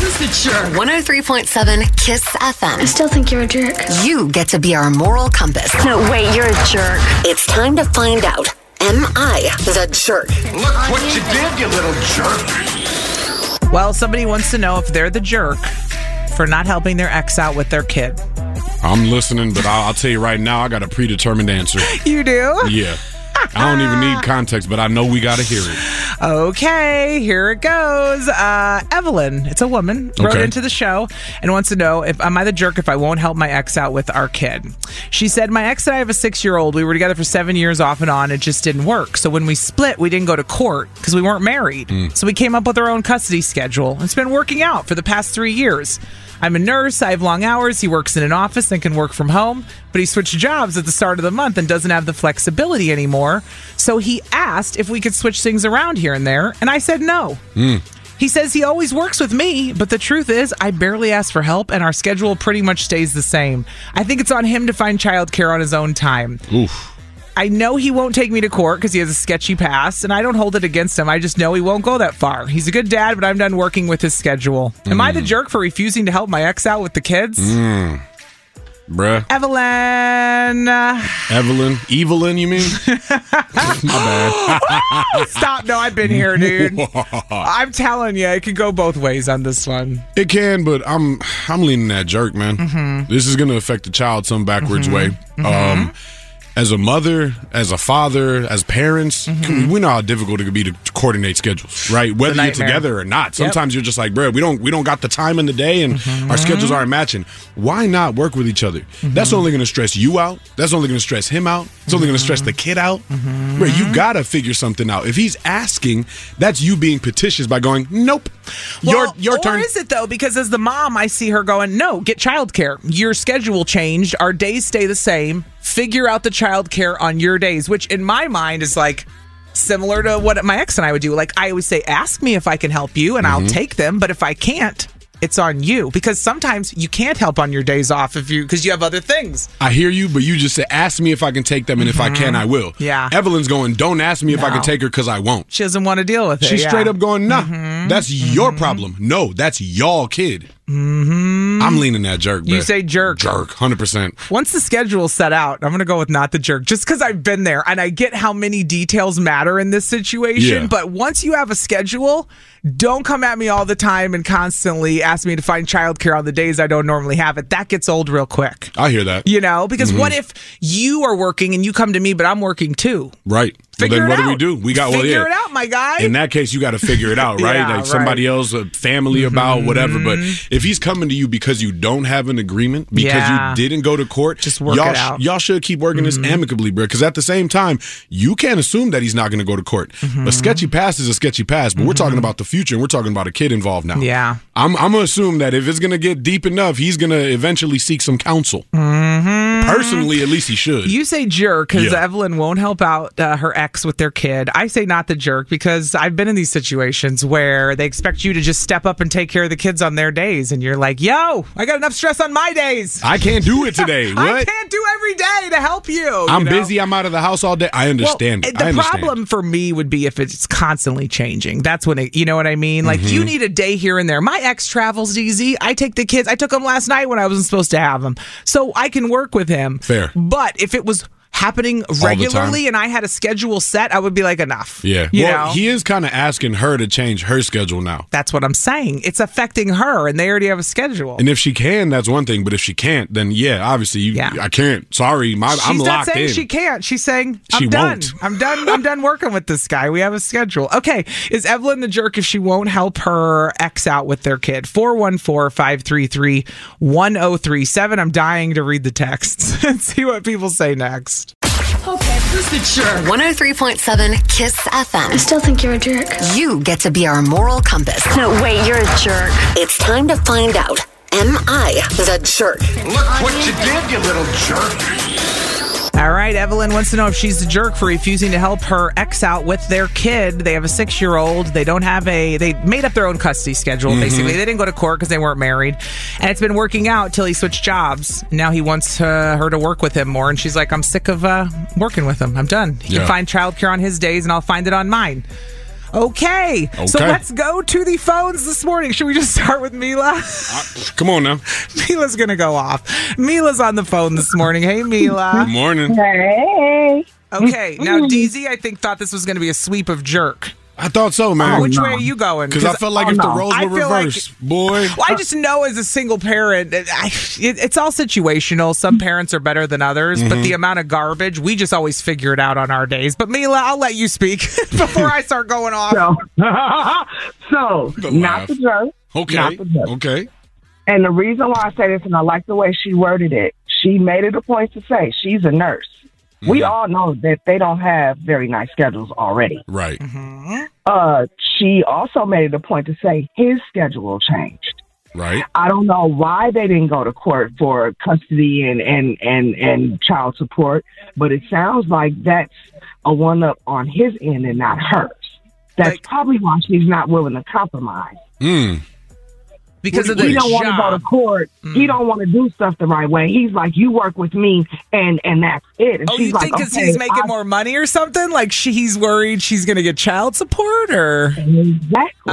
Okay, who's the jerk? 103.7 Kiss FM. I still think you're a jerk. You get to be our moral compass. No, wait, you're a jerk. It's time to find out. Am I the jerk? Look what you did, you little jerk. Well, somebody wants to know if they're the jerk for not helping their ex out with their kid. I'm listening, but I'll, I'll tell you right now, I got a predetermined answer. You do? Yeah. I don't even need context, but I know we got to hear it. Okay, here it goes. Uh, Evelyn, it's a woman, wrote Okay. into the show and wants to know if am I the jerk if I won't help my ex out with our kid. She said, My ex and I have a six year old. We were together for seven years off and on. It just didn't work. So when we split, we didn't go to court because we weren't married. So we came up with our own custody schedule. It's been working out for the past three years. I'm a nurse. I have long hours. He works in an office and can work from home, but he switched jobs at the start of the month and doesn't have the flexibility anymore. So he asked if we could switch things around here and there, and I said no. Hmm. He says he always works with me, but the truth is, I barely ask for help, and our schedule pretty much stays the same. I think it's on him to find childcare on his own time. Oof. I know he won't take me to court because he has a sketchy past, and I don't hold it against him. I just know he won't go that far. He's a good dad, but I'm done working with his schedule. Am I the hmm. jerk for refusing to help my ex out with the kids? Hmm. Bruh. Evelyn, Evelyn. Evelyn, you mean? My bad. stop. No, I've been here, dude. I'm telling you, it could go both ways on this one. It can, but I'm I'm leaning that jerk, man. Mm-hmm. This is gonna affect the child some backwards way. Um, as a mother, as a father, as parents, mm-hmm. we know how difficult it could be to coordinate schedules, right? Whether you're together or not. Sometimes you're just like, bro, we don't we don't got the time in the day, and mm-hmm. our mm-hmm. schedules aren't matching. Why not work with each other? That's only going to stress you out. That's only going to stress him out. It's only going to stress the kid out. Bro, you gotta figure something out. If he's asking, that's you being petitious by going, nope. your Well, your or turn. is it though? Because as the mom, I see her going, "No, get childcare. Your schedule changed. Our days stay the same. Figure out the childcare on your days." Which, in my mind, is like similar to what my ex and I would do. Like I always say, "Ask me if I can help you, and Mm-hmm. I'll take them. But if I can't." It's on you because sometimes you can't help on your days off if you because you have other things. I hear you, but you just said, ask me if I can take them, and if I can, mm-hmm. I will. Yeah. Evelyn's going, don't ask me if I can take her because I won't. She doesn't want to deal with it. She's yeah. straight up going, nah, mm-hmm. that's your mm-hmm. problem. No, that's y'all kid. Mm-hmm. I'm leaning that jerk, You bruh. say jerk. Jerk, 100%. Once the schedule's set out, I'm going to go with not the jerk just because I've been there and I get how many details matter in this situation. Yeah. But once you have a schedule, don't come at me all the time and constantly ask me to find childcare on the days I don't normally have it. That gets old real quick. I hear that. You know, because what Mm-hmm. if you are working and you come to me, but I'm working too? Right. Well, then what do we do? We got, well, Figure yeah. it out, my guy. In that case, you got to figure it out, right? Yeah, like somebody else, a family mm-hmm. about whatever. But mm-hmm. if he's coming to you because you don't have an agreement, because Yeah. you didn't go to court, Just work y'all, it out. y'all should keep working this mm-hmm. amicably, bro. Because at the same time, you can't assume that he's not going to go to court. A sketchy past is a sketchy past, but we're talking about the future and we're talking about a kid involved now. Yeah. I'm, I'm gonna assume that if it's gonna get deep enough, he's gonna eventually seek some counsel. Personally, at least he should. You say jerk because Yeah. Evelyn won't help out uh, her ex with their kid. I say not the jerk because I've been in these situations where they expect you to just step up and take care of the kids on their days, and you're like, "Yo, I got enough stress on my days. I can't do it today. I can't do every day to help you. you I'm know? busy. I'm out of the house all day. I understand. it. the I understand. problem for me would be if it's constantly changing. That's when it, you know what I mean. Like Mm-hmm. you need a day here and there. My ex travels easy. I take the kids. I took them last night when I wasn't supposed to have them, so I can work with him. Fair. But if it was happening regularly and I had a schedule set, I would be like, enough. Yeah. You well, know? he is kind of asking her to change her schedule now. That's what I'm saying. It's affecting her, and they already have a schedule. And if she can, that's one thing. But if she can't, then yeah, obviously, you, Yeah. I can't. Sorry, my, She's I'm not locked saying in. she can't. She's saying I'm She done. won't. I'm done. I'm done working with this guy. We have a schedule. Okay, is Evelyn the jerk if she won't help her ex out with their kid? 414-533-1037. I'm dying to read the texts and see what people say next. Okay, who's 103.7 Kiss FM. I still think you're a jerk. You get to be our moral compass. No, wait, you're a jerk. It's time to find out. Am I the jerk? Look what you did, you little jerk. All right, Evelyn wants to know if she's the jerk for refusing to help her ex out with their kid. They have a six year old. They don't have a, they made up their own custody schedule, basically. They didn't go to court because they weren't married. And it's been working out till he switched jobs. Now he wants uh, her to work with him more. And she's like, I'm sick of uh, working with him. I'm done. He Yeah. can find childcare on his days and I'll find it on mine. Okay. So let's go to the phones this morning. Should we just start with Mila? Uh, come on now. Mila's going to go off. Mila's on the phone this morning. Hey, Mila. Good morning. Hey. Okay, now DZ, I think thought this was going to be a sweep of jerk. I thought so, man. Which way are you going? Because I felt like Oh, if the no. roles were feel like- reversed, boy. Well, I just know as a single parent, it- I, it, it's all situational. Some parents are better than others, but Mm-hmm. the amount of garbage, we just always figure it out on our days. But Mila, I'll let you speak before I start going off. So, so not laugh. the joke. Okay. Not the jerk. Okay. And the reason why I say this, and I like the way she worded it, she made it a point to say she's a nurse. We Mm-hmm. all know that they don't have very nice schedules already. Right. Uh, she also made it a point to say his schedule changed. Right. I don't know why they didn't go to court for custody and, and, and, and child support, but it sounds like that's a one up on his end and not hers. That's Like- probably why she's not willing to compromise. Mm. Because of he don't want to go to job. court. He don't want to do stuff the right way. He's like, you work with me, and and that's it. And Oh, she's you like, think because okay, he's making I- more money or something? Like she, he's worried she's going to get child support or? Exactly. Oh,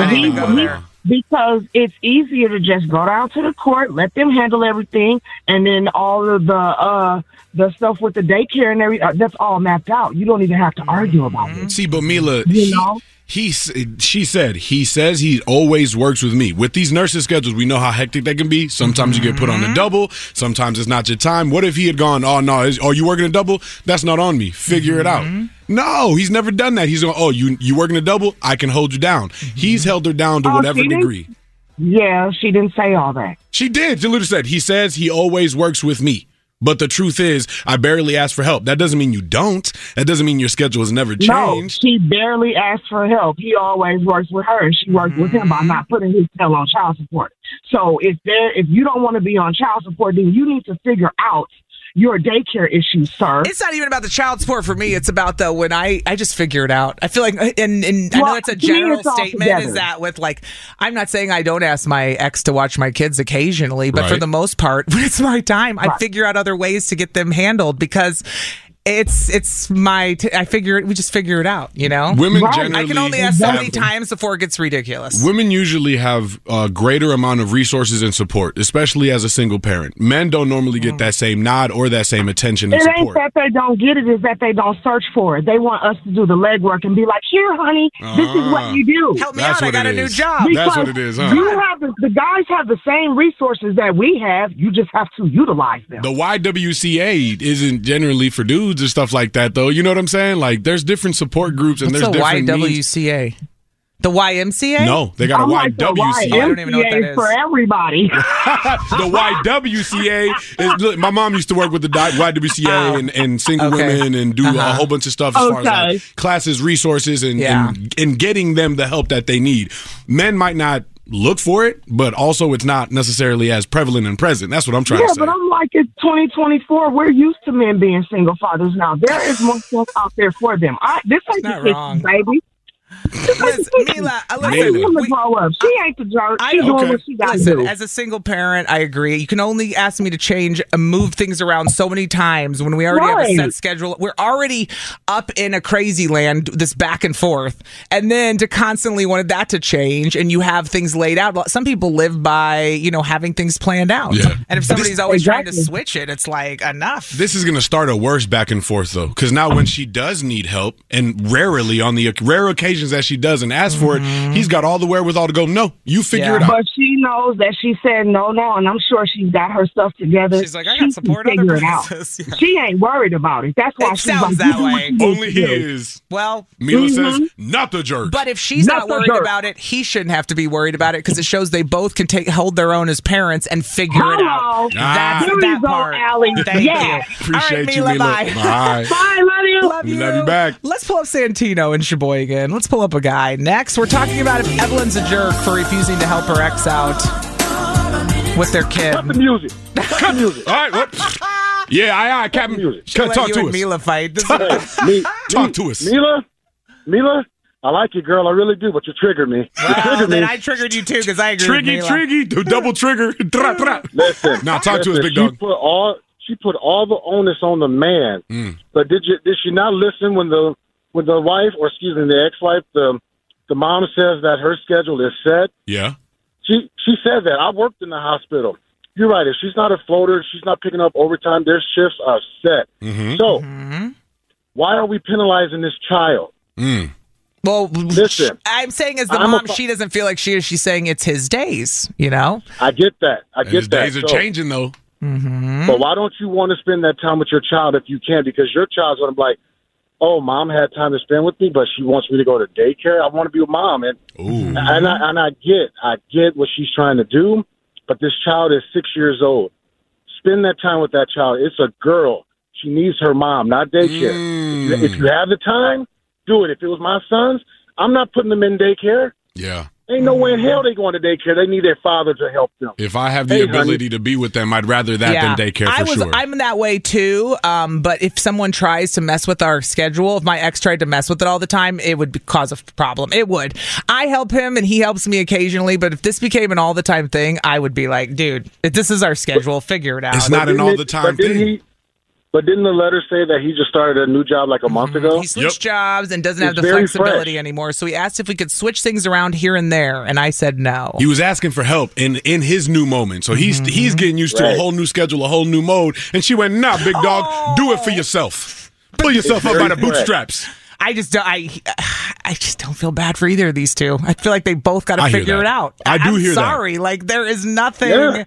I didn't even go there. because it's easier to just go down to the court, let them handle everything, and then all of the uh the stuff with the daycare and everything uh, that's all mapped out. You don't even have to argue about it. See, but Mila, You he, know? He she said he says he always works with me. With these nurses' schedules, we know how hectic they can be. Sometimes you get put on a mm-hmm. double. Sometimes it's not your time. What if he had gone? Oh no, is, are you working a double? That's not on me. Figure it out. Mm-hmm. No, he's never done that. He's going. Oh, you you working a double? I can hold you down. Mm-hmm. He's held her down to Oh, whatever degree. Yeah, she didn't say all that. She did. She literally said, he says he always works with me. But the truth is, I barely ask for help. That doesn't mean you don't. That doesn't mean your schedule has never changed. No, she barely asked for help. He always works with her, and she works with him by mm-hmm. not putting his tail on child support. So if there, if you don't want to be on child support, then you need to figure out your daycare issue, sir. It's not even about the child support for me. It's about the when I I just figure it out. I feel like, uh, and, and I know it's a general it's all statement. Is that with like I'm not saying I don't ask my ex to watch my kids occasionally, but for the most part, when it's my time, I figure out other ways to get them handled because. It's it's my t- I figure it we just figure it out you know Women Right. generally I can only ask so many have- times before it gets ridiculous. Women usually have a greater amount of resources and support, especially as a single parent. Men don't normally get that same nod or that same attention and It ain't that they don't get it; is that they don't search for it. They want us to do the legwork and be like, "Here, honey, this is Ah. what you do." Help me out! I got it a new is. job. That's what it is, huh? You have the, the guys have the same resources that we have. You just have to utilize them. The YWCA isn't generally for dudes or stuff like that, though. You know what I'm saying? Like, there's different support groups and What's there's the different needs. YWCA? The YMCA? No, they got a I'm like the YWCA. I don't even know what that YMCA is. for everybody. the YWCA is look, my mom used to work with the YWCA and, and single Oh. Okay. women and do a Uh-huh. whole bunch of stuff as far as like classes, resources, and, Yeah. and and getting them the help that they need. Men might not look for it, but also it's not necessarily as prevalent and present. That's what I'm trying yeah, to say. Yeah, but I'm like, it's 2024. We're used to men being single fathers now. There is more stuff out there for them. I, this ain't not the wrong. baby. Listen, Mila, I listen, need him to we- grow up. She ain't the jerk. I She's doing what she got to Listen, do. as a single parent, I agree. You can only ask me to change and move things around so many times when we already have a set schedule. We're already up in a crazy land, this back and forth. And then to constantly wanted that to change and you have things laid out. Some people live by, you know, having things planned out. Yeah. And if somebody's this- always trying to switch it, it's like enough. This is going to start a worse back and forth though, because now when she does need help, and rarely on the rare occasions that she does and asks for it, he's got all the wherewithal to go. No, you figure Yeah. it out. But she knows that she said no, no, and I'm sure she's got her stuff together. She's like, I She got can support other figure it out. Yeah. She ain't worried about it. That's why It she's sounds like, that you do what way. Only to he is. Well, Mila says, Mhm. not the jerk. But if she's Not not, worried jerk. about it, he shouldn't have to be worried about it because it shows they both can take hold their own as parents and figure it Hello. out. That's There that you go, part. Allie. Thank Yes. you. Appreciate All right, you, Mila. Mila. Bye. Bye. Bye, love you. Love you. love you back. Let's pull up Santino and Sheboygan. Let's pull up a guy. Next, we're talking about if Evelyn's a jerk for refusing to help her ex out with their kid. Cut the music. Cut the music. All right, what? Yeah, I, aye, Captain. Music. She'll Come let talk you to and us. Mila fight. This is- Me, Talk me- to us. Mila, Mila, I like you, girl. I really do, but you triggered me. You well, triggered me. I triggered you too because I agree Triggy, with Mila. triggy, double trigger. Tra, tra. Listen. Now talk to us, listen, big she dog. Put all, she put all the onus on the man. Mm. But did you did she not listen when the when the wife or excuse me the ex wife the the mom says that her schedule is set? Yeah. She she said that. I worked in the hospital. You're right. If she's not a floater, she's not picking up overtime. Their shifts are set. Mm-hmm. So Mm-hmm. why are we penalizing this child? Mm. Well, Listen, I'm saying as the I'm mom, fa- she doesn't feel like she is. She's saying it's his days. You know. I get that. I And get his that. days are So- changing though. Mm-hmm. But why don't you want to spend that time with your child if you can? Because your child's going to be like, oh, mom had time to spend with me, but she wants me to go to daycare. I want to be with mom. And, Ooh. and, I, and I get, I get what she's trying to do, but this child is six years old. Spend that time with that child. It's a girl. She needs her mom, not daycare. Mm. If, you, if you have the time, do it. If it was my sons, I'm not putting them in daycare. Yeah. Ain't no way in hell they going to daycare. They need their father to help them. If I have the Hey, honey. ability to be with them, I'd rather that than daycare for I was, sure. I'm that way too. Um, but if someone tries to mess with our schedule, if my ex tried to mess with it all the time, it would be, cause a problem. It would. I help him and he helps me occasionally, but if this became an all the time thing, I would be like, dude, if this is our schedule, figure it out. It's not an all the time thing. He, but didn't the letter say that he just started a new job like a month ago? Mm-hmm. He switched jobs and doesn't have the flexibility fresh. anymore. So he asked if we could switch things around here and there, and I said no. He was asking for help in in his new moment, so he's Mm-hmm. he's getting used to a whole new schedule, a whole new mode. And she went, "Nah, big dog, do it for yourself. Pull yourself up by very the fresh. bootstraps." I just don't, I I just don't feel bad for either of these two. I feel like they both got to figure it out. I do I'm hear that. sorry, like there is nothing. Yeah.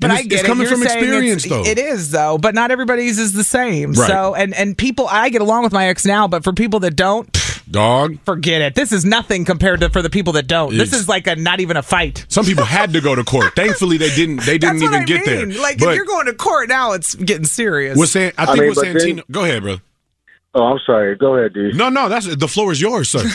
But And I it's- get it's it. coming You're from experience, it's- though. It is though, but not everybody's is the same. Right. So and and people, I get along with my ex now, but for people that don't, pff, Dog. forget it. This is nothing compared to for the people that don't. this is like a not even a fight. Some people had to go to court. Thankfully, they didn't. They didn't That's what even I get there. Like but if you're going to court now, it's getting serious. what's saying? I I think mean, what but then- Go ahead, bro. Oh, I'm sorry. Go ahead, dude. No, no, that's the floor is yours, sir.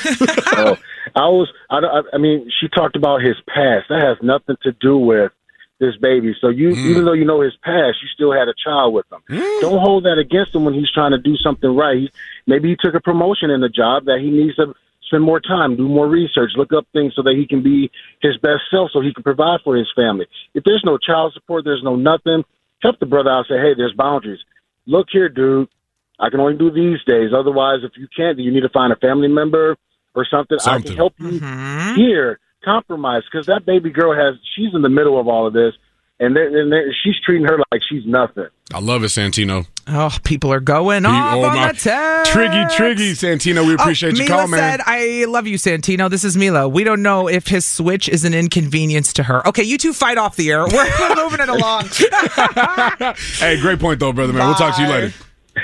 oh, I was. I, don't- I mean, she talked about his past. That has nothing to do with this baby. So you, Mm. even though you know his past, you still had a child with him. Don't hold that against him when he's trying to do something right. He, maybe he took a promotion in the job that he needs to spend more time, do more research, look up things so that he can be his best self, so he can provide for his family. If there's no child support, there's no nothing. Help the brother out. Say, hey, there's boundaries. Look here, dude. I can only do these days. Otherwise, if you can't, you need to find a family member or something. I Something. can help you here. Compromise because that baby girl has. She's in the middle of all of this, and, they're, and they're, she's treating her like she's nothing. I love it, Santino. oh, people are going off oh, on my- the text. Triggy, Triggy, Santino. We oh, appreciate oh, your Mila call, man. said, "I love you, Santino. This is Mila. We don't know if his switch is an inconvenience to her. Okay, you two fight off the air. We're, we're moving it along. hey, great point though, brother man. We'll talk to you later.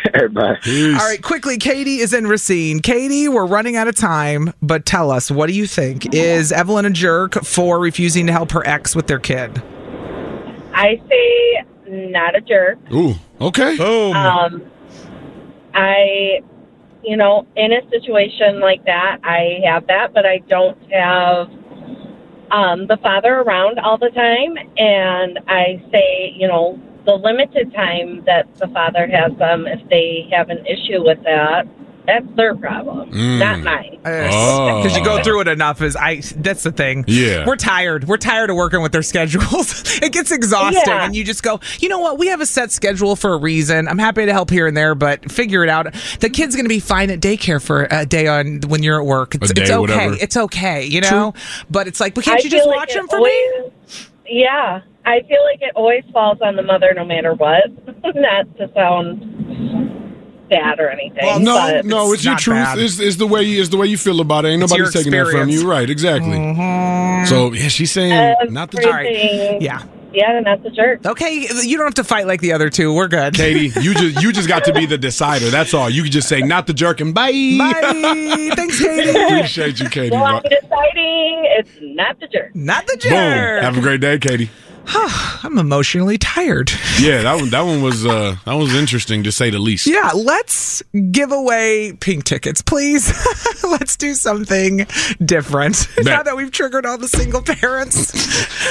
Everybody. Peace. All right, quickly, Katie is in Racine. Katie, we're running out of time, but tell us, what do you think? Is Evelyn a jerk for refusing to help her ex with their kid? I say not a jerk. Ooh, okay. Boom. Um, I, you know, in a situation like that, I have that, but I don't have um, the father around all the time. And I say, you know, the limited time that the father has them, if they have an issue with that, That's their problem, Mm. not mine. Oh. Because you go through it enough. Is I? That's the thing. Yeah. we're tired. We're tired of working with their schedules. it gets exhausting, Yeah. and you just go. You know what? We have a set schedule for a reason. I'm happy to help here and there, but figure it out. The kid's going to be fine at daycare for a day on when you're at work. It's, A day, it's okay. whatever. It's okay. You know. But it's like, but can't I you just feel like watch it them for me? Always- Yeah, I feel like it always falls on the mother, no matter what. not to sound bad or anything. no, but no, it's, your not truth. bad. It's, it's the way you, it's the way you feel about it. Ain't It's nobody your taking that from experience. you, right? Exactly. Mm-hmm. So yeah, she's saying not the everything. Yeah. Yeah, and that's the jerk. Okay, you don't have to fight like the other two. We're good. Katie, you just you just got to be the decider. That's all. You can just say not the jerk and bye. Bye. Thanks, Katie. Appreciate you, Katie. Well, I'm deciding it's not the jerk. Not the jerk. Boom. jerk. Have a great day, Katie. I'm emotionally tired. Yeah, that one that one was uh that was interesting to say the least. Yeah, let's give away pink tickets, please. let's do something different. now that we've triggered all the single parents.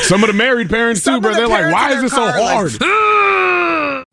Some of the married parents too, bro. the They're like, why is this so are like, hard?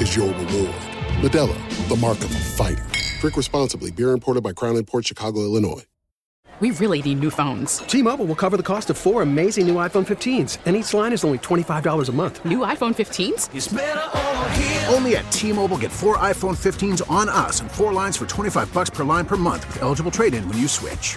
is your reward. Modelo, the mark of a fighter. Drink responsibly. Beer imported by Crown Port Chicago, Illinois. We really need new phones. T-Mobile will cover the cost of four amazing new iPhone 15s, and each line is only $25 a month. New iPhone 15s? Only at T-Mobile get four iPhone 15s on us and four lines for 25 bucks per line per month with eligible trade-in when you switch.